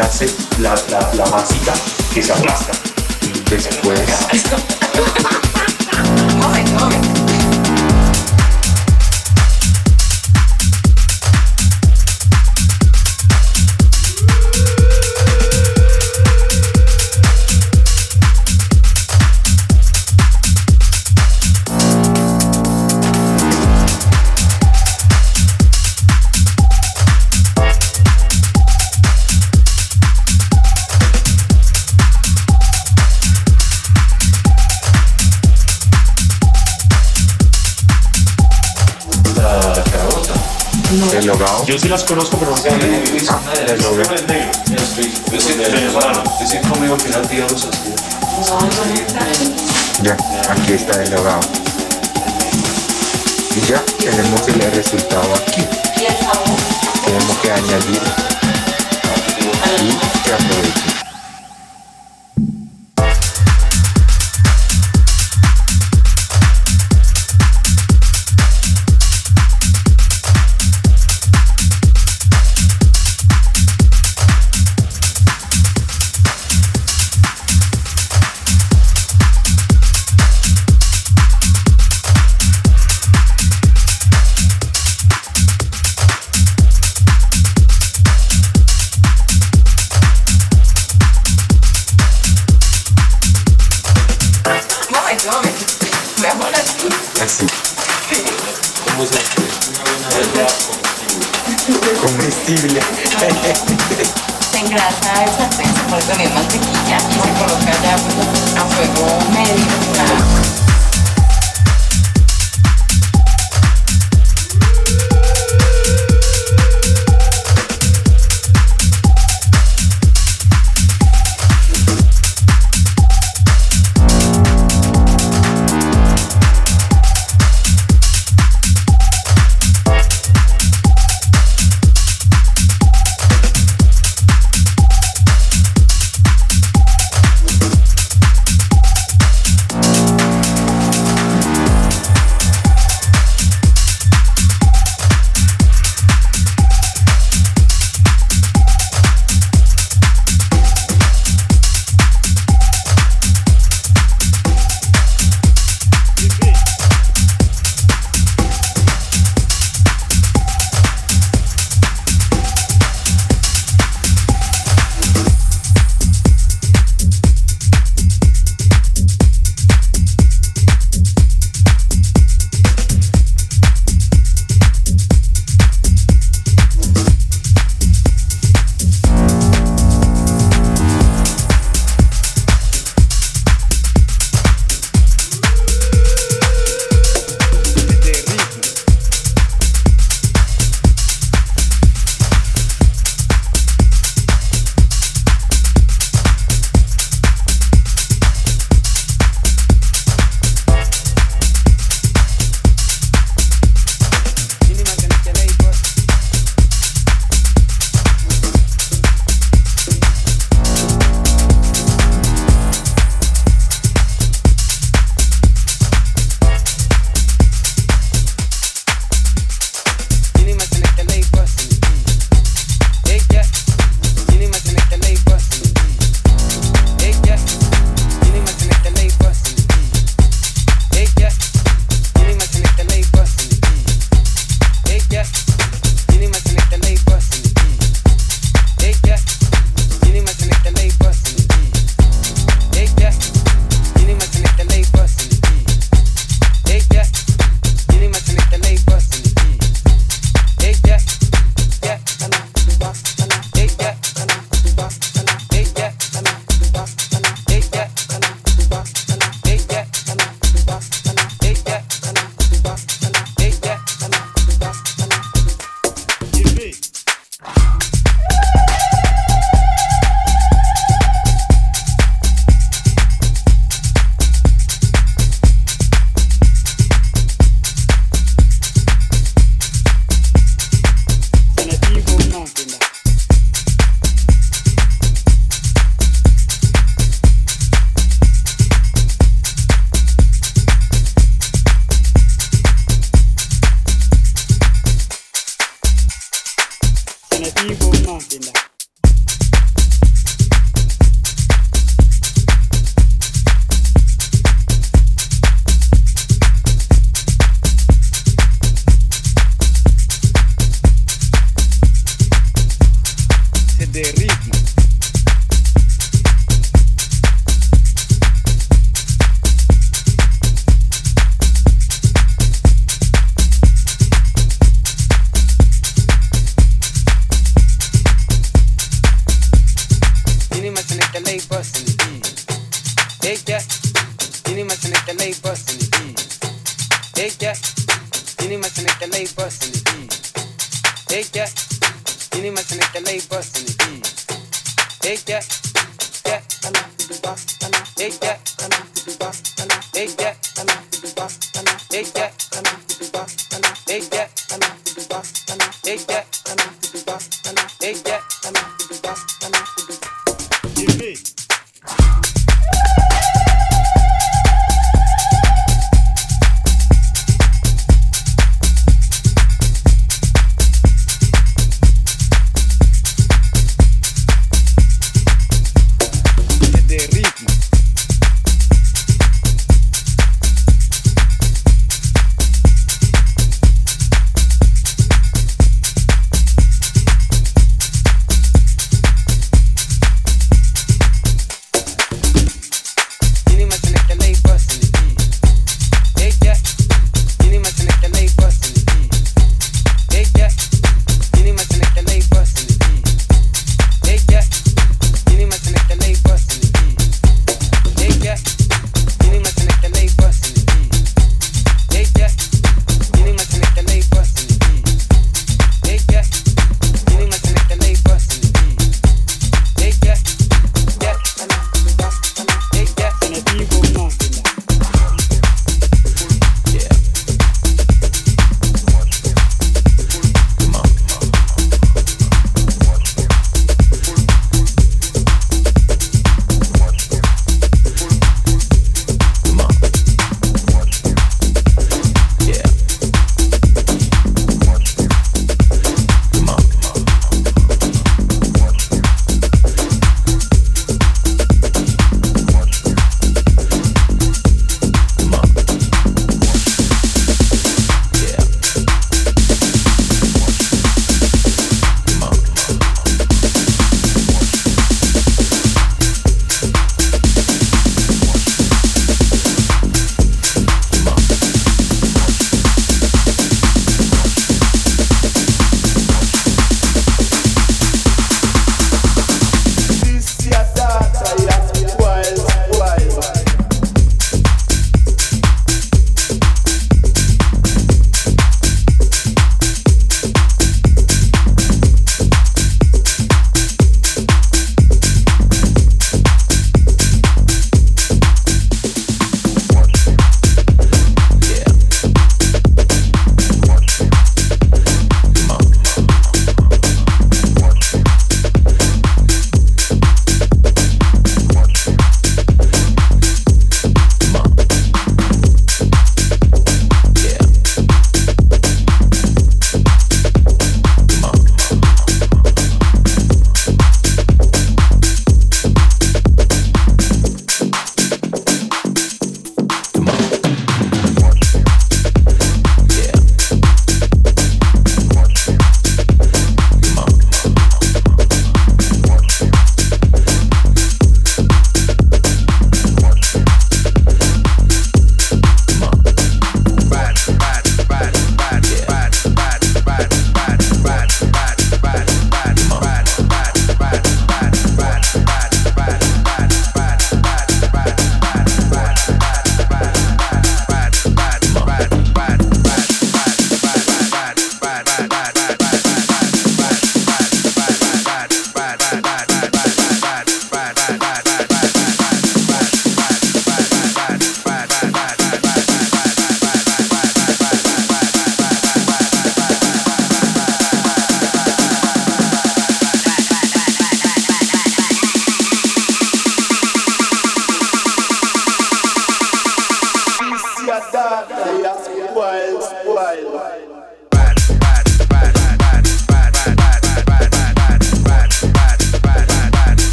Chelsea. Yo sí las conozco, pero nunca he visto. El logado. Yo al los así. Ya, aquí está el logado. Y ya tenemos el resultado aquí. Y el sabor. Tenemos que añadir y que aprovechen.